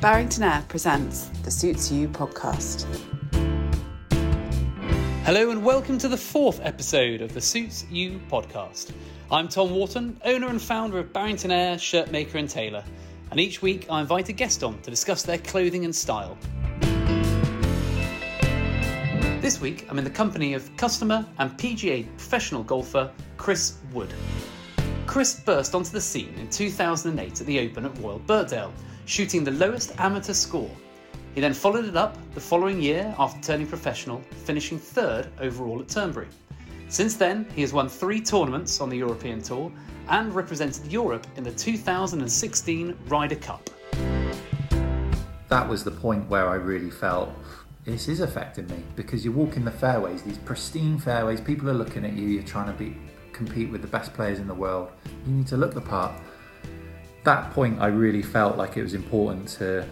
Barrington Ayre presents the Suits You podcast. Hello and welcome to the fourth episode of the Suits You podcast. I'm Tom Wharton, owner and founder of Barrington Ayre, Shirtmaker and tailor, and each week I invite a guest on to discuss their clothing and style. This week I'm in the company of customer and PGA professional golfer Chris Wood. Chris burst onto the scene in 2008 at the Open at Royal Birkdale, shooting the lowest amateur score. He then followed it up the following year after turning professional, finishing third overall at Turnberry. Since then, he has won three tournaments on the European Tour and represented Europe in the 2016 Ryder Cup. that was the point where I really felt this is affecting me because you walk in the fairways, these pristine fairways, people are looking at you, you're trying to be compete with the best players in the world. You need to look the part. That point I really felt like it was important to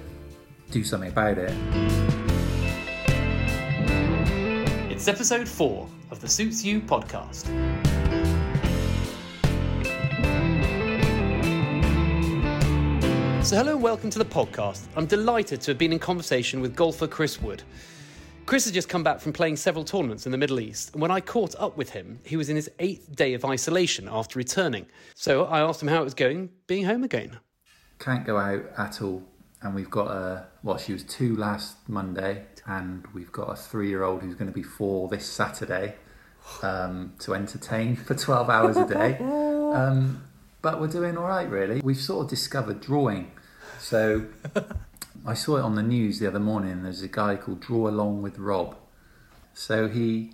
do something about it. It's episode four of the Suits You podcast. So, hello and welcome to the podcast. I'm delighted to have been in conversation with golfer Chris Wood. Chris has just come back from playing several tournaments in the Middle East, and when I caught up with him, he was in his eighth day of isolation after returning. So I asked him how it was going being home again. Can't go out at all. And we've got a, well, she was two last Monday, and we've got a three year old who's going to be four this Saturday um, to entertain for 12 hours a day. Um, but we're doing all right, really. We've sort of discovered drawing. So I saw it on the news the other morning. There's a guy called Draw Along with Rob. So he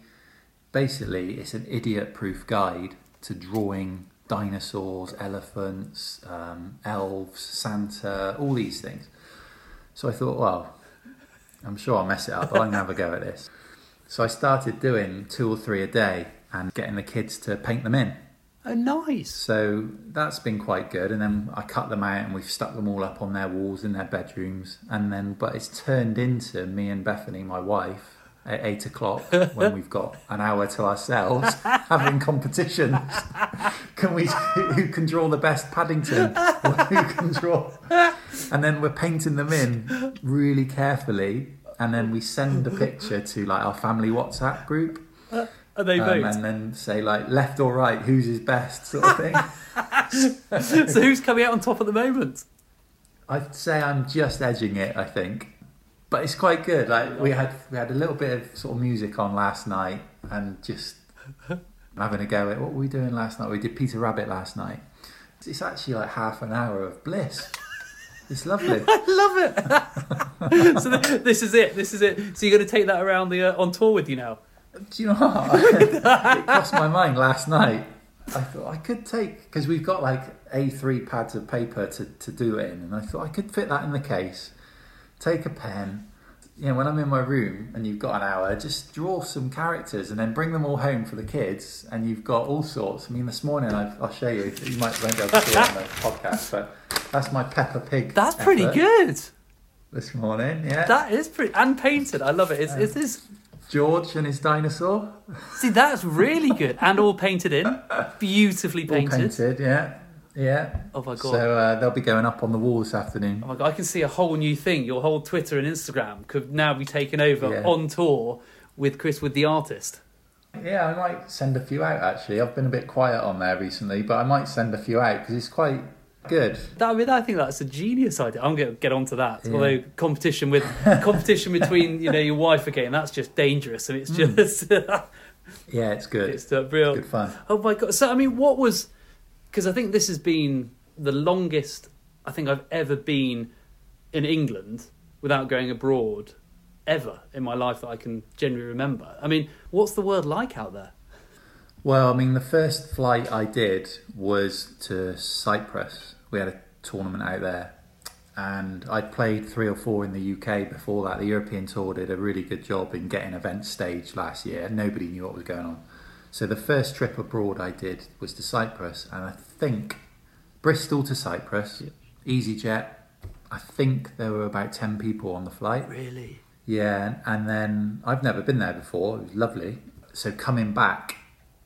basically it's an idiot-proof guide to drawing dinosaurs, elephants, um, elves, Santa, all these things. So I thought, well, I'm sure I'll mess it up, but I'm gonna have a go at this. So I started doing two or three a day and getting the kids to paint them in. Oh, nice. So that's been quite good. And then I cut them out and we've stuck them all up on their walls in their bedrooms. And then, but it's turned into me and Bethany, my wife, at eight o'clock when we've got an hour to ourselves having competitions. Can we, who can draw the best Paddington? Or who can draw? And then we're painting them in really carefully. And then we send the picture to like our family WhatsApp group. Are they Um, vote? and then say like left or right, who's his best sort of thing. so who's coming out on top at the moment? I'd say I'm just edging it. I think, but it's quite good. Like we had we had a little bit of sort of music on last night, and just having a go at what were we doing last night. We did Peter Rabbit last night. It's actually like half an hour of bliss. It's lovely. I love it. so th- this is it. This is it. So you're going to take that around the uh, on tour with you now? Do you know what? it crossed my mind last night. I thought I could take because we've got like A3 pads of paper to, to do it in, and I thought I could fit that in the case. Take a pen. You know, when I'm in my room and you've got an hour, just draw some characters and then bring them all home for the kids, and you've got all sorts. I mean, this morning I've, I'll show you. You might won't be able to see it on the podcast, but that's my Peppa Pig. That's pretty good. This morning, yeah. That is pretty and painted. I love it. It's, um, it's this. George and his dinosaur, See, that's really good and all painted in, beautifully painted. all painted. yeah, yeah. Oh my god. So uh, they'll be going up on the wall this afternoon. Oh my god, I can see a whole new thing. Your whole Twitter and Instagram could now be taken over Yeah. on tour with Chris with the artist. Yeah, I might send a few out actually. I've been a bit quiet on there recently, but I might send a few out because it's quite good. That, I mean, I think that's a genius idea. I'm going to get onto that. Yeah. Although competition with competition between you know your wife again, that's just dangerous, and it's Hmm. just Yeah, it's good. it's uh, real. good fun. Oh my god! So I mean, what was? Because I think this has been the longest I think I've ever been in England without going abroad, ever in my life that I can genuinely remember. I mean, what's the world like out there? Well, I mean, the first flight I did was to Cyprus. We had a tournament out there, and I'd played three or four in the UK before that. The European Tour did a really good job in getting events staged last year. Nobody knew what was going on. So the first trip abroad I did was to Cyprus, and I think Bristol to Cyprus, EasyJet. I think there were about ten people on the flight. Really? Yeah, and then I've never been there before. It was lovely. So coming back,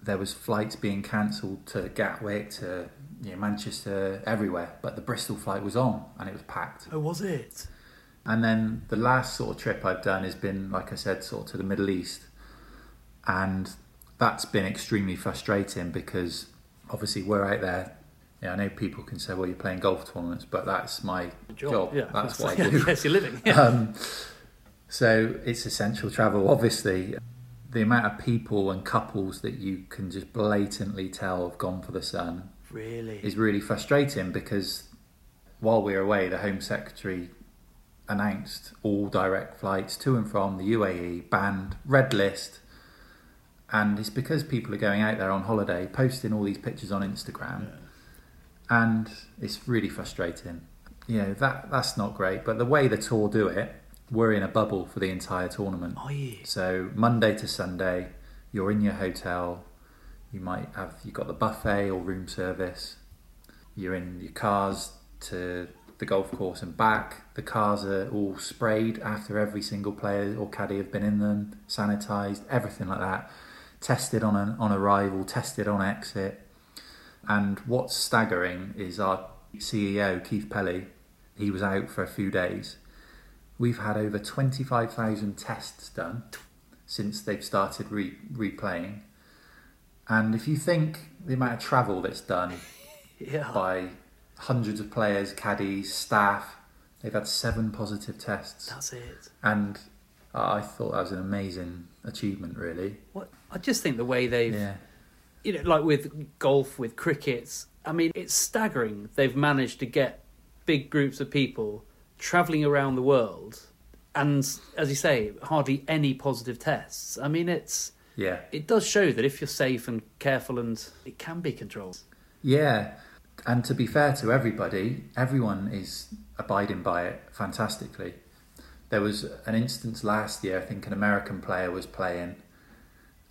there was flights being cancelled to Gatwick, to you know, Manchester, everywhere. But the Bristol flight was on, and it was packed. Oh, was it? And then the last sort of trip I've done has been, like I said, sort of to the Middle East. And that's been extremely frustrating because obviously we're out there. Yeah, I know people can say, well, you're playing golf tournaments, but that's my job. Yeah, that's what I do. yes, you're living. Yeah. Um, so it's essential travel. Obviously, the amount of people and couples that you can just blatantly tell have gone for the sun really? is really frustrating because while we were away, the Home Secretary announced all direct flights to and from the UAE banned, red list. And it's because people are going out there on holiday, posting all these pictures on Instagram, and it's really frustrating. You know that that's not great. But the way the tour do it, we're in a bubble for the entire tournament. Are you? So Monday to Sunday, you're in your hotel. You might have you got the buffet or room service. You're in your cars to the golf course and back. The cars are all sprayed after every single player or caddy have been in them, sanitized, everything like that. Tested on an, on arrival, tested on exit. And what's staggering is our CEO Keith Pelley. He was out for a few days. We've had over twenty five thousand tests done since they've started re- replaying. And if you think the amount of travel that's done Yeah. by hundreds of players, caddies, staff, they've had seven positive tests. That's it. And I thought that was an amazing achievement, really. What? I just think the way they've, Yeah. you know, like with golf, with cricket, I mean, it's staggering. They've managed to get big groups of people travelling around the world, and as you say, hardly any positive tests. I mean, it's Yeah. it does show that if you're safe and careful, and it can be controlled. Yeah. And to be fair to everybody, everyone is abiding by it fantastically. There was an instance last year, I think an American player was playing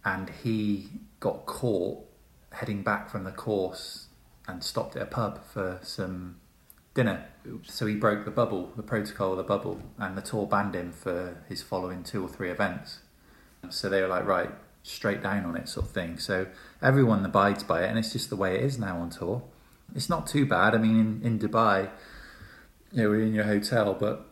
and he got caught heading back from the course and stopped at a pub for some dinner. Oops. So he broke the bubble, the protocol of the bubble, and the tour banned him for his following two or three events. So they were like, right, straight down on it, sort of thing. So everyone abides by it, and it's just the way it is now on tour. It's not too bad. I mean, in, in Dubai, you know, we're in your hotel, but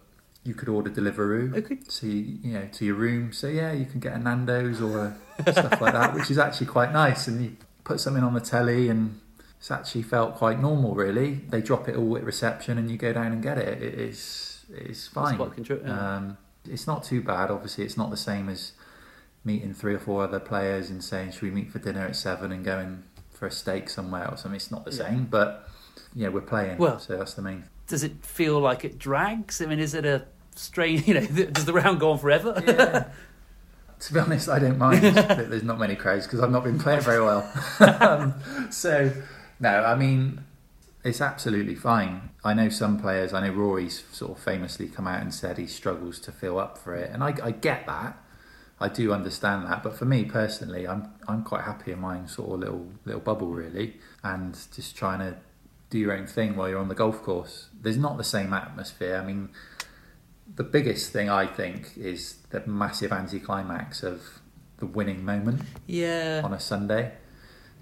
you could order Deliveroo Okay. to you know to your room. So yeah, you can get a Nando's or a, stuff like that, which is actually quite nice. And you put something on the telly, and it's actually felt quite normal. Really, they drop it all at reception, and you go down and get it. It is it's fine. contro- yeah. um, it's not too bad. Obviously, it's not the same as meeting three or four other players and saying, "Should we meet for dinner at seven and going for a steak somewhere or something?" It's not the Yeah. same, but yeah, we're playing. Well- so that's the main. Does it feel like it drags? I mean, is it a strange? You know, does the round go on forever? Yeah. to be honest, I don't mind that there's not many crowds because I've not been playing very well. um, so, no, I mean, it's absolutely fine. I know some players, I know Rory's sort of famously come out and said he struggles to fill up for it. And I, I get that. I do understand that. But for me personally, I'm I'm quite happy in my own sort of little little bubble really, and just trying to do your own thing while you're on the golf course. There's not the same atmosphere. I mean, the biggest thing I think is the massive anticlimax of the winning moment yeah. on a Sunday.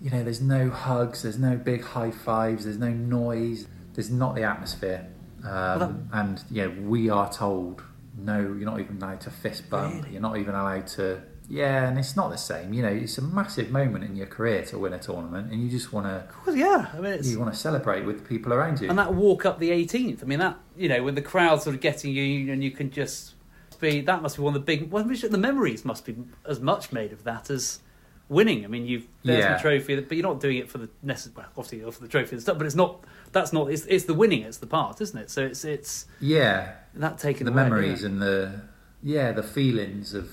You know, there's no hugs, there's no big high fives, there's no noise, there's not the atmosphere. Um, that- and yeah, we are told no, you're not even allowed to fist bump. Really? You're not even allowed to. Yeah, and it's not the same. You know, it's a massive moment in your career to win a tournament, and you just want to Well, yeah. I mean, it's, you want to celebrate with the people around you. and that walk up the 18th. I mean, that you know, when the crowd's sort of getting you, and you can just be. That must be one of the big. Well, the memories must be as much made of that as winning. I mean, you've there's Yeah. the trophy, but you're not doing it for the necessary. Well, obviously for the trophy and stuff, but it's not. That's not. It's, it's the winning. It's the part, isn't it? So it's it's yeah, that taking the away, memories yeah. and the yeah the feelings of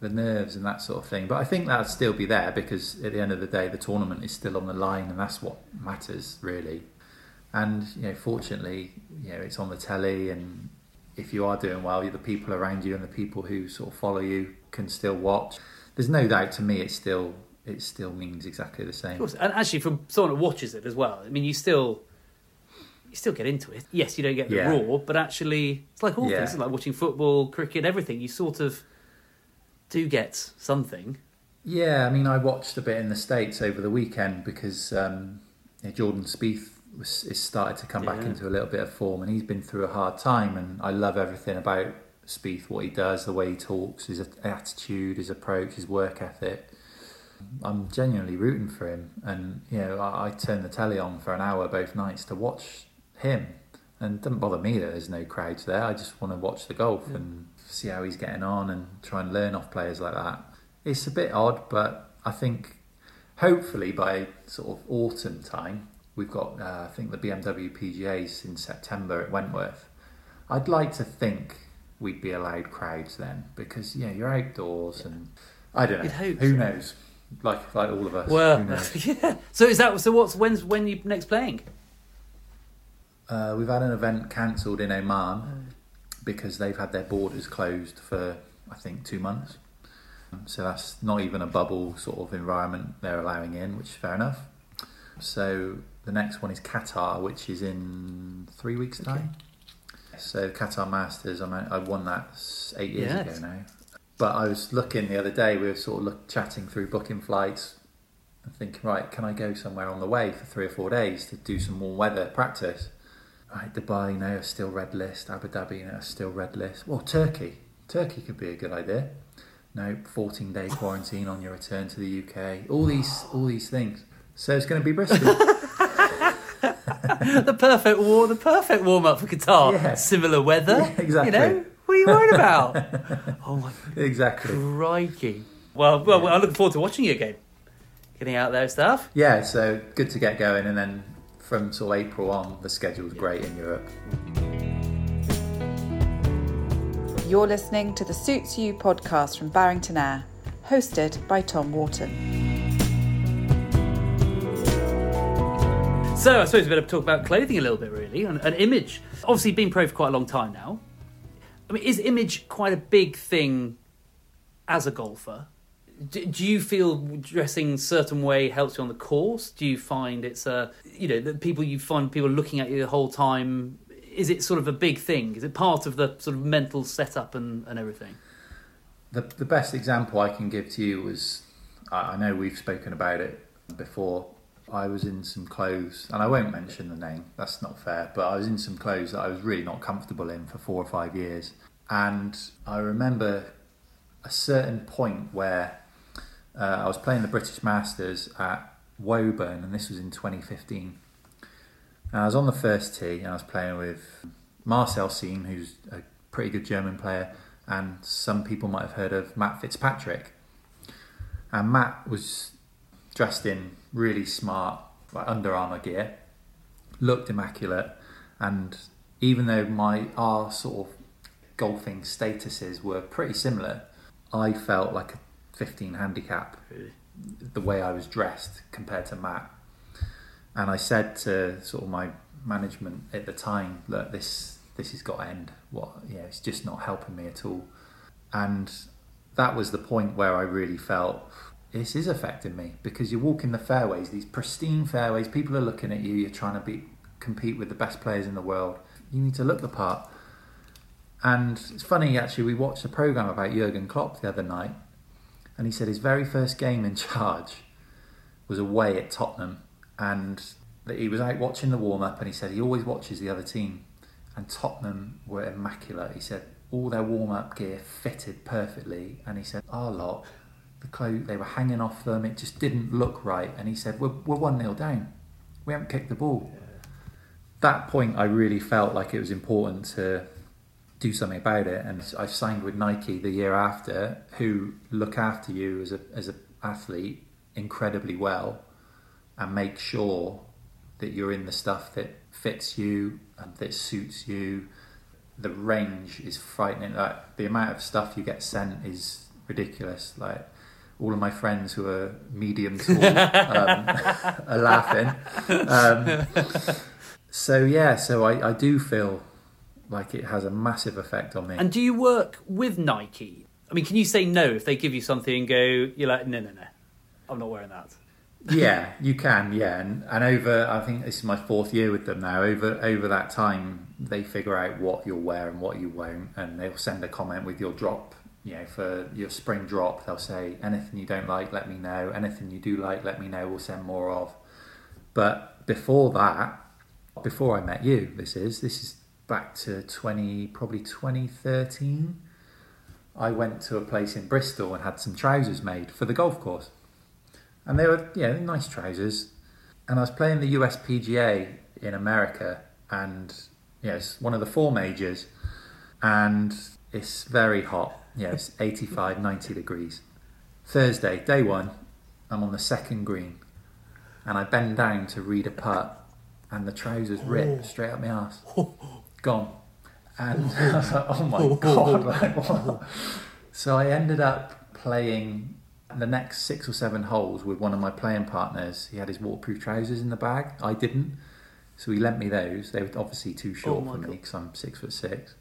the nerves and that sort of thing but i think that'll still be there because at the end of the day the tournament is still on the line and that's what matters really and you know fortunately you know it's on the telly and if you are doing well the people around you and the people who sort of follow you can still watch there's no doubt to me it still it still means exactly the same Of course, and actually, from someone who watches it as well, I mean, you still you still get into it. Yes, you don't get the Yeah. raw, but actually, it's like all Yeah. things. It's like watching football, cricket, everything. You sort of do get something. Yeah, I mean, I watched a bit in the States over the weekend because um, yeah, Jordan Spieth was, is started to come back into a little bit of form, and he's been through a hard time. And I love everything about Spieth, what he does, the way he talks, his attitude, his approach, his work ethic. I'm genuinely rooting for him, and you know, I, I turn the telly on for an hour both nights to watch him, and doesn't bother me that there's no crowds there. I just want to watch the golf and see how he's getting on, and try and learn off players like that. It's a bit odd, but I think hopefully by sort of autumn time, we've got uh, I think the BMW PGA's in September at Wentworth. I'd like to think we'd be allowed crowds then because yeah, you're outdoors and I don't know. Hope Who so. knows? Like like all of us. Who Well, knows? yeah. So is that so? What's when's when you next playing? Uh, we've had an event cancelled in Oman because they've had their borders closed for I think two months. So that's not even a bubble sort of environment they're allowing in, which is fair enough. So the next one is Qatar, which is in three weeks' time. So Qatar Masters, I, mean, I won that eight years Yes. ago now. But I was looking the other day. We were sort of look, chatting through booking flights and thinking, right, can I go somewhere on the way for three or four days to do some warm weather practice? Right, Dubai now is still red list. Abu Dhabi now is still red list. Well, Turkey, Turkey could be a good idea. No, 14 day quarantine on your return to the UK. All these, all these things. So it's going to be Bristol. the perfect war, the perfect warm up for Qatar. Yeah. Similar weather. Yeah, exactly. You know what are you worried about? oh my exactly. crikey! Well, well, I'm looking forward to watching you again. Getting out there and stuff. Yeah, so good to get going, and then from sort of April on, the schedule's great in Europe. You're listening to the Suits You podcast from Barrington Ayre, hosted by Tom Wharton. So I suppose we better talk about clothing a little bit, really, and, and image. Obviously, been pro for quite a long time now. I mean, is image quite a big thing as a golfer? Do, do you feel dressing certain way helps you on the course? Do you find it's a you know that people you find people looking at you the whole time? Is it sort of a big thing? Is it part of the sort of mental setup and, and everything? The, the best example I can give to you was I know we've spoken about it before. I was in some clothes, and I won't mention the name, that's not fair, but I was in some clothes that I was really not comfortable in for four or five years. And I remember a certain point where uh, I was playing the British Masters at Woburn, and this was in 2015. And I was on the first tee, and I was playing with Marcel Siem, who's a pretty good German player, and some people might have heard of Matt Fitzpatrick. And Matt was dressed in really smart, like Under Armour gear, looked immaculate, and even though my our sort of golfing statuses were pretty similar, I felt like a 15 handicap the way I was dressed compared to Matt. And I said to sort of my management at the time, look, this this has got to end. What yeah, it's just not helping me at all. And that was the point where I really felt this is affecting me because you walk in the fairways, these pristine fairways, people are looking at you, you're trying to be compete with the best players in the world. You need to look the part. And it's funny actually, we watched a program about Jurgen Klopp the other night, and he said his very first game in charge was away at Tottenham, and that he was out watching the warm up, and he said he always watches the other team, and Tottenham were immaculate. He said all their warm up gear fitted perfectly, and he said our lot, the clothes they were hanging off them, it just didn't look right, and he said we're we're one 0 down, we haven't kicked the ball. That point, I really felt like it was important to do something about it. And I signed with Nike the year after, who look after you as a as an athlete incredibly well, and make sure that you're in the stuff that fits you and that suits you. The range is frightening. Like the amount of stuff you get sent is ridiculous. Like all of my friends who are medium tall um, are laughing. Um, so yeah, so I, I do feel like it has a massive effect on me. And do you work with Nike? I mean, can you say no if they give you something and go, you're like, no, no, no, I'm not wearing that. yeah, you can. Yeah, and and over I think this is my fourth year with them now. Over over that time, they figure out what you'll wear and what you won't, and they'll send a comment with your drop. You know, for your spring drop, they'll say anything you don't like, let me know. Anything you do like, let me know. We'll send more of. But before that, before I met you. This is this is back to twenty probably twenty thirteen. I went to a place in Bristol and had some trousers made for the golf course, and they were yeah nice trousers. And I was playing the USPGA in America, and yeah, one of the four majors, and it's very hot. Yeah, it's 85, 90 degrees. Thursday, day one, I'm on the second green, and I bend down to read a putt, and the trousers rip oh. straight up my ass, gone. And I was like, oh my god! Like. So I ended up playing the next six or seven holes with one of my playing partners. He had his waterproof trousers in the bag. I didn't, so he lent me those. They were obviously too oh short Oh for me because I'm six foot six.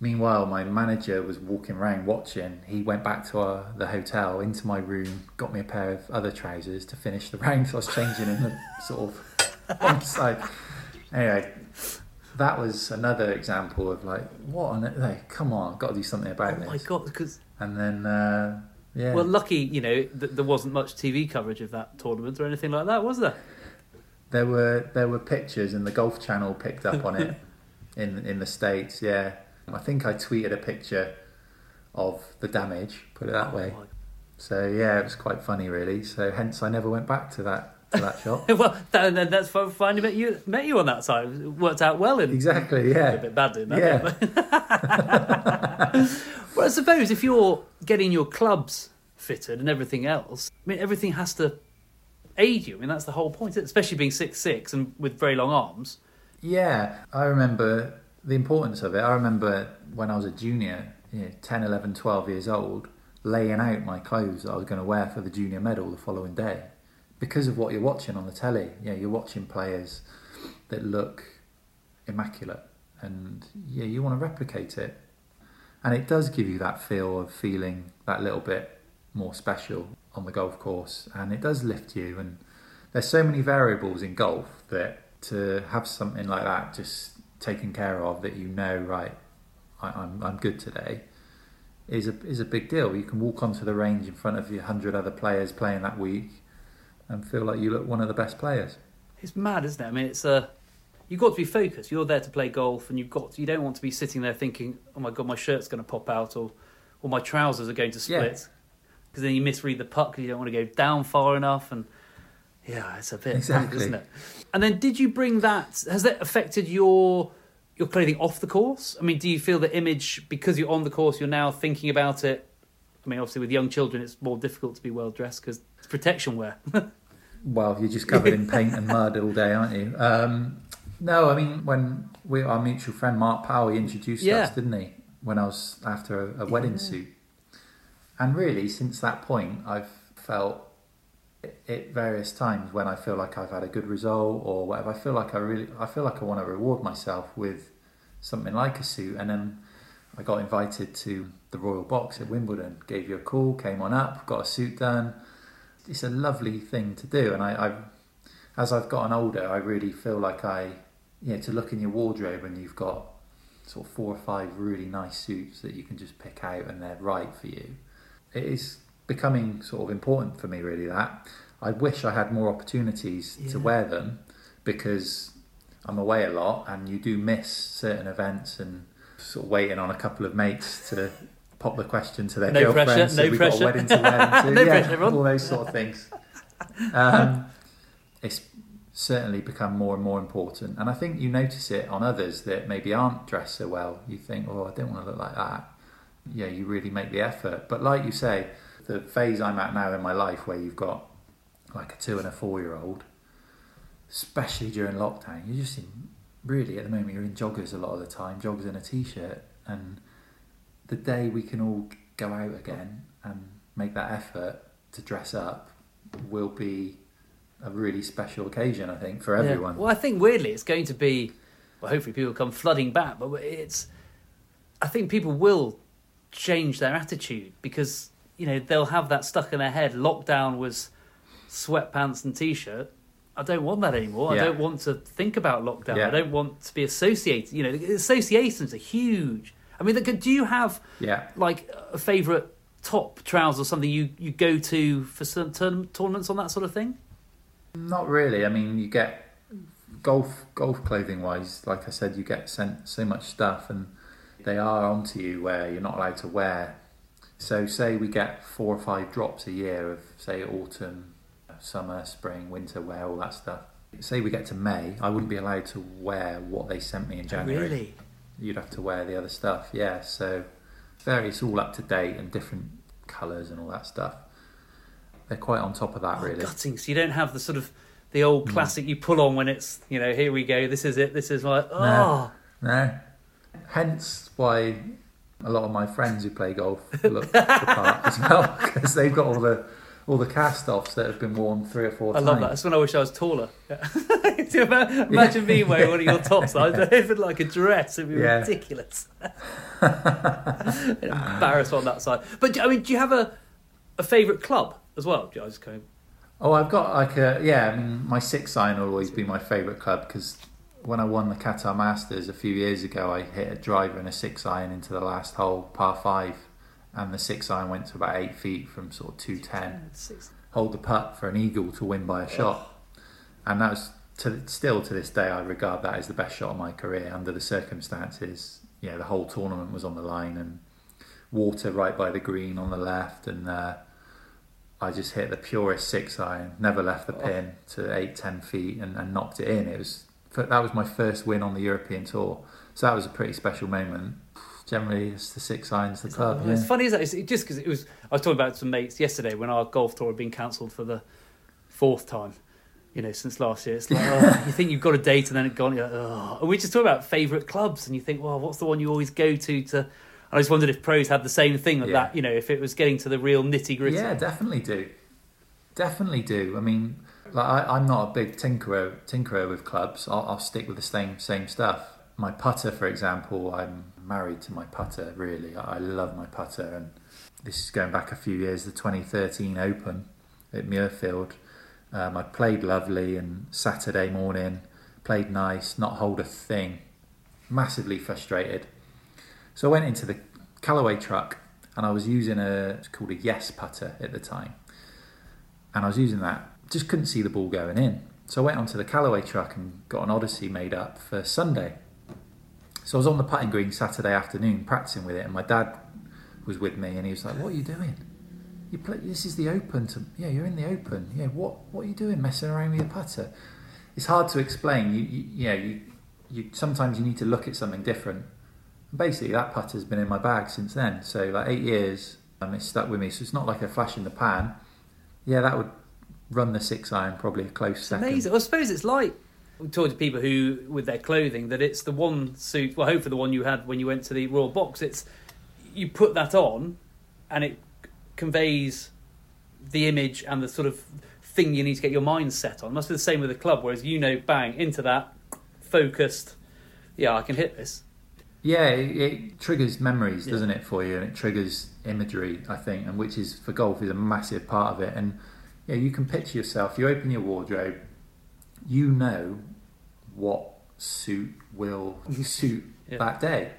Meanwhile, my manager was walking around watching. He went back to our, the hotel into my room, got me a pair of other trousers to finish the round. So I was changing in the sort of side. Anyway, that was another example of like, what on earth? Like, come on, I've got to do something about Oh this. Oh my god! Because And then, uh, yeah. well, lucky you know that there wasn't much TV coverage of that tournament or anything like that, was there? There were there were pictures, and the Golf Channel picked up on it in in the states. Yeah, I think I tweeted a picture of the damage. Put it that way. Oh So yeah, it was quite funny, really. So hence, I never went back to that to that shop. well, that, that, that's fine. met you met you on that side. It worked out well. And exactly. Yeah. A bit bad doing that. Yeah. well, I suppose if you're getting your clubs fitted and everything else, I mean, everything has to aid you. I mean, that's the whole point, especially being six six and with very long arms. Yeah, I remember the importance of it. I remember when I was a junior, you know, 10, 11, 12 years old, laying out my clothes that I was going to wear for the junior medal the following day because of what you're watching on the telly. Know, you're watching players that look immaculate and yeah, you want to replicate it. And it does give you that feel of feeling that little bit more special on the golf course and it does lift you and there's so many variables in golf that to have something like that just taken care of that you know right I, I'm, I'm good today is a, is a big deal you can walk onto the range in front of your 100 other players playing that week and feel like you look one of the best players It's mad, isn't it? I mean, it's a you've got to be focused. You're there to play golf, and you've got to, you don't want to be sitting there thinking, "Oh my god, my shirt's going to pop out," or "or my trousers are going to split," because then you misread the puck because you don't want to go down far enough, and yeah, it's a bit Exactly. isn't it? And then, did you bring that? Has that affected your your clothing off the course? I mean, do you feel the image because you're on the course, you're now thinking about it? I mean, obviously, with young children, it's more difficult to be well dressed because it's protection wear. well you're just covered in paint and mud all day aren't you um, no I mean when we our mutual friend Mark Powell he introduced Yeah. us didn't he when I was after a, a wedding Yeah. suit and really since that point I've felt at various times when I feel like I've had a good result or whatever I feel like I really I feel like I want to reward myself with something like a suit. And then I got invited to the Royal Box at Wimbledon gave you a call came on up got a suit done. It's a lovely thing to do. And I, I've as I've gotten older I really feel like I you know to look in your wardrobe and you've got sort of four or five really nice suits that you can just pick out and they're right for you. It is becoming sort of important for me really that I wish I had more opportunities to wear them because I'm away a lot and you do miss certain events and sort of waiting on a couple of mates to pop the question to their No pressure, girlfriends no we've got pressure. a wedding to wear to. No yeah, pressure, everyone. all those sort of things um, it's certainly become more and more important and I think you notice it on others that maybe aren't dressed so well you think oh I don't want to look like that yeah you really make the effort but like you say the phase I'm at now in my life where you've got like a two and a four year old especially during lockdown you're just in really at the moment you're in joggers a lot of the time joggers and a t-shirt and the day we can all go out again and make that effort to dress up will be a really special occasion I think for Yeah. everyone Well, I think weirdly it's going to be. Well, hopefully people come flooding back, but it's. I think people will change their attitude because you know they'll have that stuck in their head. Lockdown was sweatpants and t-shirt. I don't want that anymore. Yeah. I don't want to think about lockdown. Yeah. I don't want to be associated. You know, associations are huge. I mean, do you have yeah like a favourite top trousers or something you, you go to for certain tourn- tournaments on that sort of thing? Not really. I mean, you get golf golf clothing wise, like I said, you get sent so much stuff, and they are onto you where you're not allowed to wear. So say we get four or five drops a year of say autumn, summer, spring, winter wear, all that stuff. Say we get to May, I wouldn't be allowed to wear what they sent me in oh, January. Really? You'd have to wear the other stuff, yeah. So very, it's all up to date and different colours and all that stuff. They're quite on top of that, Oh, really. gutting. So you don't have the sort of the old mm. classic you pull on when it's you know here we go. This is it. This is like oh No. Hence why a lot of my friends who play golf look the part as well because they've got all the all the cast offs that have been worn three or four I times. love that. That's when I wish I was taller. Ima- Imagine me wearing one of your tops. I'd even like a dress. It'd be Yeah. ridiculous. Embarrassed on that side. But I mean, do you have a a favourite club as well? Do you- I just kind of, Oh, I've got like a yeah. I mean, my six iron will always be my favourite club because when I won the Qatar Masters a few years ago, I hit a driver and a six iron into the last hole, par five, and the six iron went to about eight feet from sort of two ten. six- hold the putt for an eagle to win by a shot, and that was to, still to this day I regard that as the best shot of my career under the circumstances. Yeah, the whole tournament was on the line and water right by the green on the left, and uh, I just hit the purest six iron, never left the pin to eight ten feet, and, and knocked it in. It was that was my first win on the European tour, so that was a pretty special moment. Generally, it's the six irons, the club. It's Yeah. funny, isn't it? It's just because it was. I was talking about some mates yesterday when our golf tour had been cancelled for the fourth time. You know, since last year, it's like oh, you think you've got a date and then it gone. You're like, oh. And we just talk about favourite clubs, and you think, well, what's the one you always go to? To I just wondered if pros had the same thing with Yeah. that. You know, if it was getting to the real nitty gritty. Yeah, definitely do. Definitely do. I mean, like I, I'm not a big tinkerer tinkerer with clubs. I'll, I'll stick with the same same stuff. My putter, for example, I'm married to my putter. Really, I, I love my putter, and this is going back a few years. The 2013 Open at Muirfield. Um, I played lovely, and Saturday morning played nice, not hold a thing. Massively frustrated. So I went into the Callaway truck and I was using a it's called a Yes putter at the time, and I was using that. Just couldn't see the ball going in. So I went onto the Callaway truck and got an Odyssey made up for Sunday. So I was on the putting green Saturday afternoon practicing with it, and my dad was with me, and he was like, "What are you doing? You play. This is the Open. To yeah, you're in the Open. Yeah, what what are you doing messing around with your putter?" It's hard to explain. You you yeah you you sometimes you need to look at something different basically that putter's been in my bag since then. So like eight years, um, it's stuck with me. So it's not like a flash in the pan. Yeah, that would run the six iron probably a close It's second. amazing. I suppose it's like we talk to people who, with their clothing, that it's the one suit. Well, hopefully the one you had when you went to the Royal Box. It's you put that on, and it conveys the image and the sort of thing you need to get your mind set on. It must be the same with the club. Whereas you know, bang into that, focused. Yeah, I can hit this. Yeah, it, it triggers memories, Yeah. doesn't it, for you, and it triggers imagery, I think, and which is for golf is a massive part of it. And yeah, you can picture yourself. You open your wardrobe, you know what suit will suit Yeah. that day.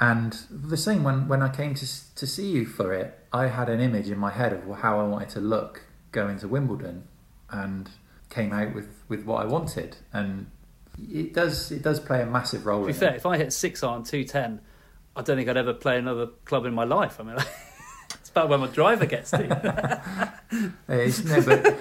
And the same when when I came to to see you for it, I had an image in my head of how I wanted to look going to Wimbledon, and came out with, with what I wanted. And it does it does play a massive role. To be in fair, it. if I hit six iron two ten, I don't think I'd ever play another club in my life. I mean, it's about where my driver gets to. It's, no, but,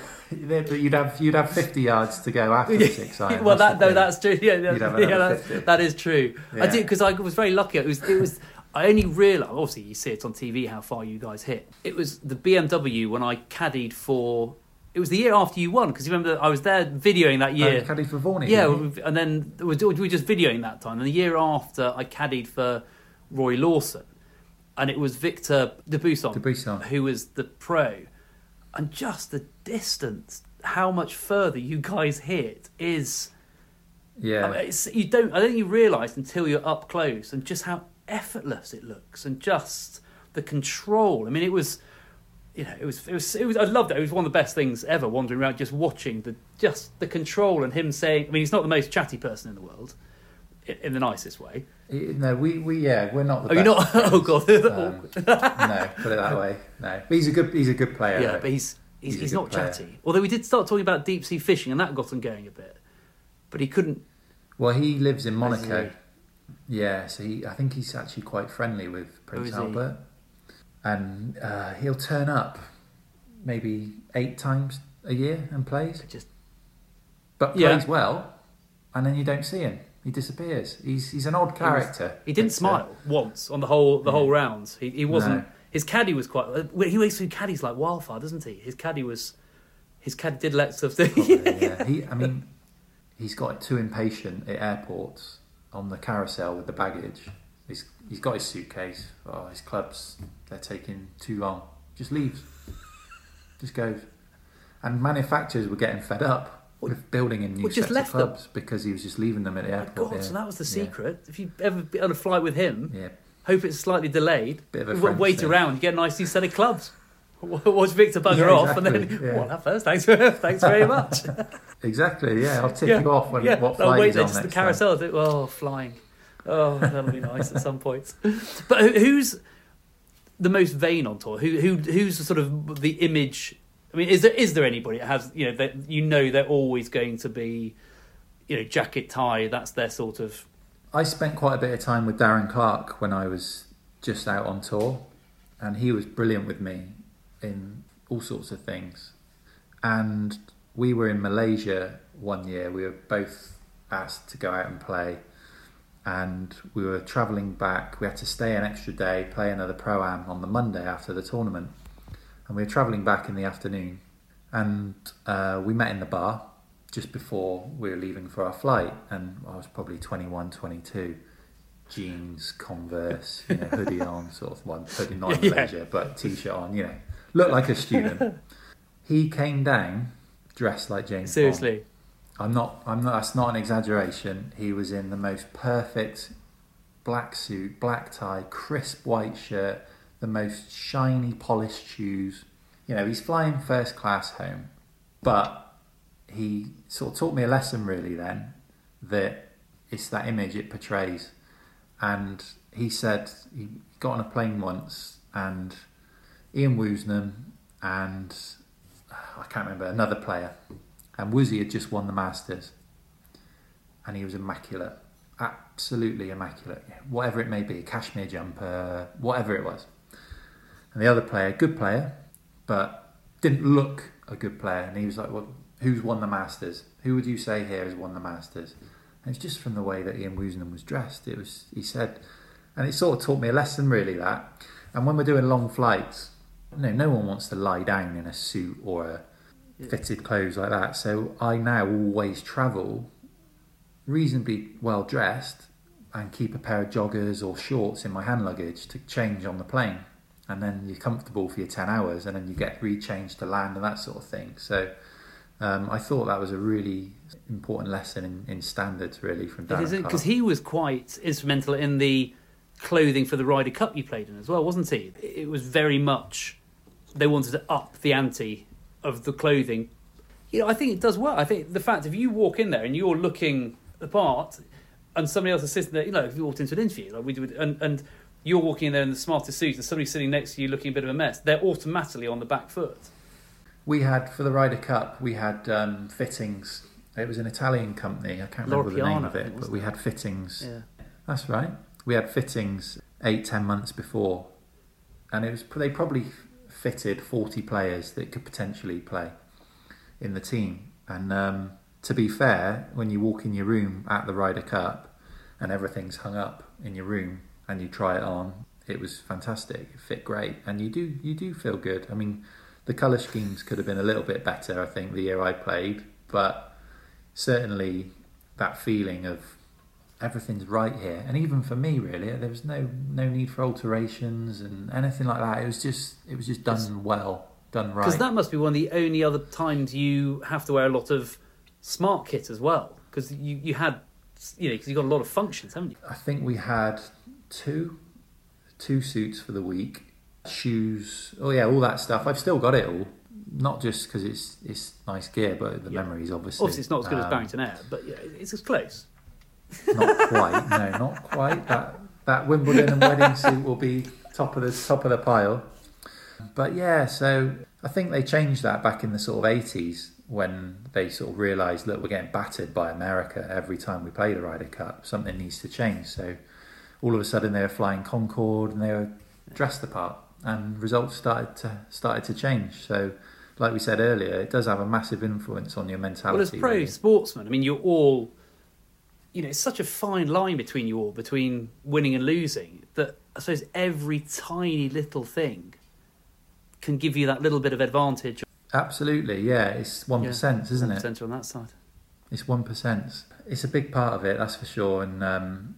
you'd have you'd have fifty yards to go after six iron. well, That's that no, that's true. Yeah, yeah, yeah, another that, 50. that is true. I did because I was very lucky. It was it was. I only realised. Obviously, you see it on TV how far you guys hit. It was the BMW when I caddied for. It was the year after you won because you remember I was there videoing that year. Oh, Caddy for Vorney. Yeah, didn't you? we- and then we were just videoing that time. And the year after, I caddied for Roy Lawson, and it was Victor Dubuisson, Dubuisson. who was the pro. And just the distance, how much further you guys hit is. yeah. I mean, it's, you don't. I don't think you realise until you're up close and just how effortless it looks and just the control. I mean, it was. You know, it was, it was, it was. I loved it. It was one of the best things ever. Wandering around, just watching the, just the control and him saying. I mean, he's not the most chatty person in the world, in, the nicest way. no, we, we yeah, we're not the Oh, you're not. Oh god. Um, no, put it that way. No, but he's a good he's a good player. yeah, though. but he's he's, He's he's not player. chatty. Although we did start talking about deep sea fishing, and that got him going a bit. but he couldn't. Well, he lives in Monaco. Yeah, so he, I think he's actually quite friendly with Prince is he? Albert, and uh, he'll turn up maybe eight times a year and plays, Just but Yeah. plays well, and then you don't see him. He disappears. He's he's an odd character. he didn't It's, uh, smile once on the whole the whole rounds. He he wasn't. No. His caddy was quite. He wakes through caddies like wildfire, doesn't he? His caddy was. His caddy did let stuff do. Probably, yeah. He, I mean, he's got too impatient at airports on the carousel with the baggage. He's he's got his suitcase. Oh, his clubs they're taking too long. Just leaves. Just goes. And manufacturers were getting fed up with building in new sets of them. clubs because he was just leaving them at the airport. God, yeah. so that was the Yeah. secret. If you ever be on a flight with him, Yeah. hope it's slightly delayed. Bit of a wait thing. around, you get a nice new set of clubs. Watch Victor bugger Yeah, off, and then yeah. well, that first. Thanks, thanks very much. Exactly. Yeah. I'll tip yeah, you off when yeah. what flight wait he's on just the next time. carousel. do- Oh, flying. Oh, that'll be nice at some points. But who's the most vain on tour? Who who who's the sort of the image? I mean, is there is there anybody that has you know that you know they're always going to be, you know, jacket tie. That's their sort of I spent quite a bit of time with Darren Clarke when I was just out on tour, and he was brilliant with me in all sorts of things. And we were in Malaysia one year. We were both asked to go out and play, and we were travelling back. We had to stay an extra day, play another pro am on the Monday after the tournament, and we were travelling back in the afternoon. And uh, we met in the bar just before we were leaving for our flight, and I was probably 21, 22. Jeans, Converse, you know, hoodie on, sort of one hoodie not in Yeah. Malaysia, but t-shirt on, you know, looked like a student. he came down dressed like James Bond. seriously. I'm not. I'm not. That's not an exaggeration. He was in the most perfect black suit, black tie, crisp white shirt, the most shiny, polished shoes. You know, he's flying first class home, but he sort of taught me a lesson really. Then that it's that image it portrays, and he said he got on a plane once and Ian Woosnam and I can't remember another player and Woozy had just won the Masters, and he was immaculate, absolutely immaculate. Whatever it may be, cashmere jumper, whatever it was. And the other player, good player, but didn't look a good player. And he was like, "Well, who's won the Masters? Who would you say here has won the Masters?" And it's just from the way that Ian Woosnam was dressed. It was, he said, and it sort of taught me a lesson really that. And when we're doing long flights, no, no one wants to lie down in a suit or a fitted clothes like that. So I now always travel reasonably well dressed and keep a pair of joggers or shorts in my hand luggage to change on the plane. And then you're comfortable for your 10 hours and then you get rechanged to land and that sort of thing. So um, I thought that was a really important lesson in, in standards, really, from Darren because he was quite instrumental in the clothing for the Ryder Cup you played in as well, wasn't he? It was very much they wanted to up the ante of the clothing. You know, I think it does well. I think the fact if you walk in there and you're looking the part, and somebody else is sitting there, you know, if you walked into an interview like we did, and and you're walking in there in the smartest suit, and somebody's sitting next to you looking a bit of a mess, they're automatically on the back foot. We had for the Ryder Cup, we had um, fittings. It was an Italian company. I can't remember the Loro name of it, but we it? had fittings. Yeah. That's right. We had fittings eight, ten months before, and it was they probably fitted forty players that could potentially play in the team. And um, to be fair, when you walk in your room at the Ryder Cup and everything's hung up in your room and you try it on, it was fantastic. It fit great, and you do you do feel good. I mean, the colour schemes could have been a little bit better. I think the year I played, but certainly that feeling of everything's right here. And even for me, really, there was no no need for alterations and anything like that. It was just it was just done well, done right. Because that must be one of the only other times you have to wear a lot of smart kit as well. Because you, you had, you know, because you got a lot of functions, haven't you? I think we had two two suits for the week, shoes. Oh yeah, all that stuff. I've still got it all. Not just because it's it's nice gear, but the Yeah. memories obviously. Obviously, it's not as good as Um, Barrington Ayre, but yeah, it's as close. Not quite. no, not quite. That that Wimbledon and wedding suit will be top of the top of the pile. But yeah, so I think they changed that back in the sort of eighties when they sort of realised, look, we're getting battered by America every time we play the Ryder Cup. Something needs to change. So all of a sudden they were flying Concorde and they were dressed the part, and results started to started to change. So, like we said earlier, it does have a massive influence on your mentality. Well, as pro really. sportsmen, I mean, you're all, you know, it's such a fine line between you all, between winning and losing, that I suppose every tiny little thing can give you that little bit of advantage. Absolutely, yeah, it's one Yeah, isn't it? Centre on that side. It's one percent. It's a big part of it, that's for sure. And um,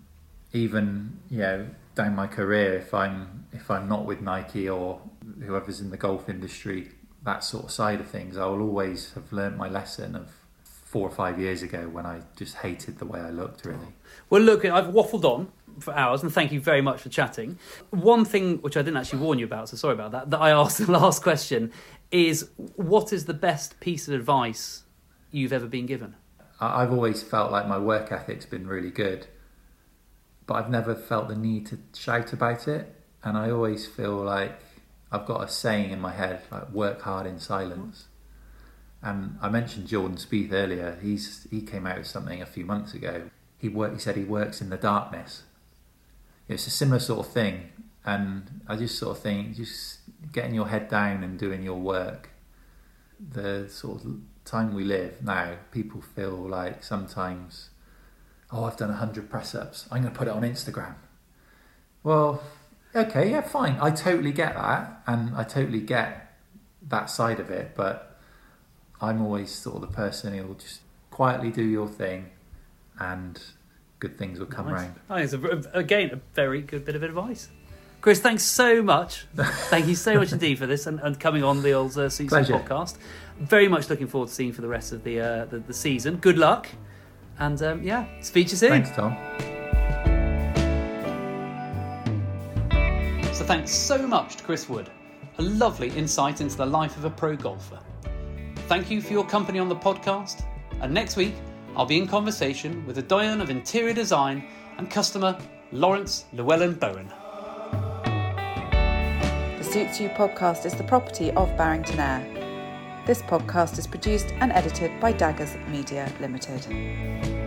even you know, down my career, if I'm if I'm not with Nike or whoever's in the golf industry, that sort of side of things, I will always have learnt my lesson of four or five years ago when I just hated the way I looked. Really, Well, look, I've waffled on for hours, and thank you very much for chatting. One thing which I didn't actually warn you about, so sorry about that, that I asked the last question is what is the best piece of advice you've ever been given? I've always felt like my work ethic's been really good, but I've never felt the need to shout about it. And I always feel like I've got a saying in my head, like "work hard in silence." And I mentioned Jordan Spieth earlier. He's he came out with something a few months ago. He work, He said he works in the darkness. It's a similar sort of thing, and I just sort of think just getting your head down and doing your work. The sort of time we live now, people feel like sometimes, oh, I've done hundred press ups. I'm going to put it on Instagram. Well, okay, yeah, fine. I totally get that, and I totally get that side of it. But I'm always sort of the person who'll just quietly do your thing, and good things will come Nice. round. I a, again, a very good bit of advice. Chris, thanks so much. Thank you so much indeed for this and, and coming on the old uh, Suits Pleasure. podcast. Very much looking forward to seeing you for the rest of the, uh, the, the season. Good luck. And um, yeah, speak to you soon. Thanks, Tom. So thanks so much to Chris Wood. A lovely insight into the life of a pro golfer. Thank you for your company on the podcast. And next week, I'll be in conversation with the doyen of interior design and customer, Laurence Llewelyn Bowen. The Suits You podcast is the property of Barrington Ayre. This podcast is produced and edited by Daggers Media Limited.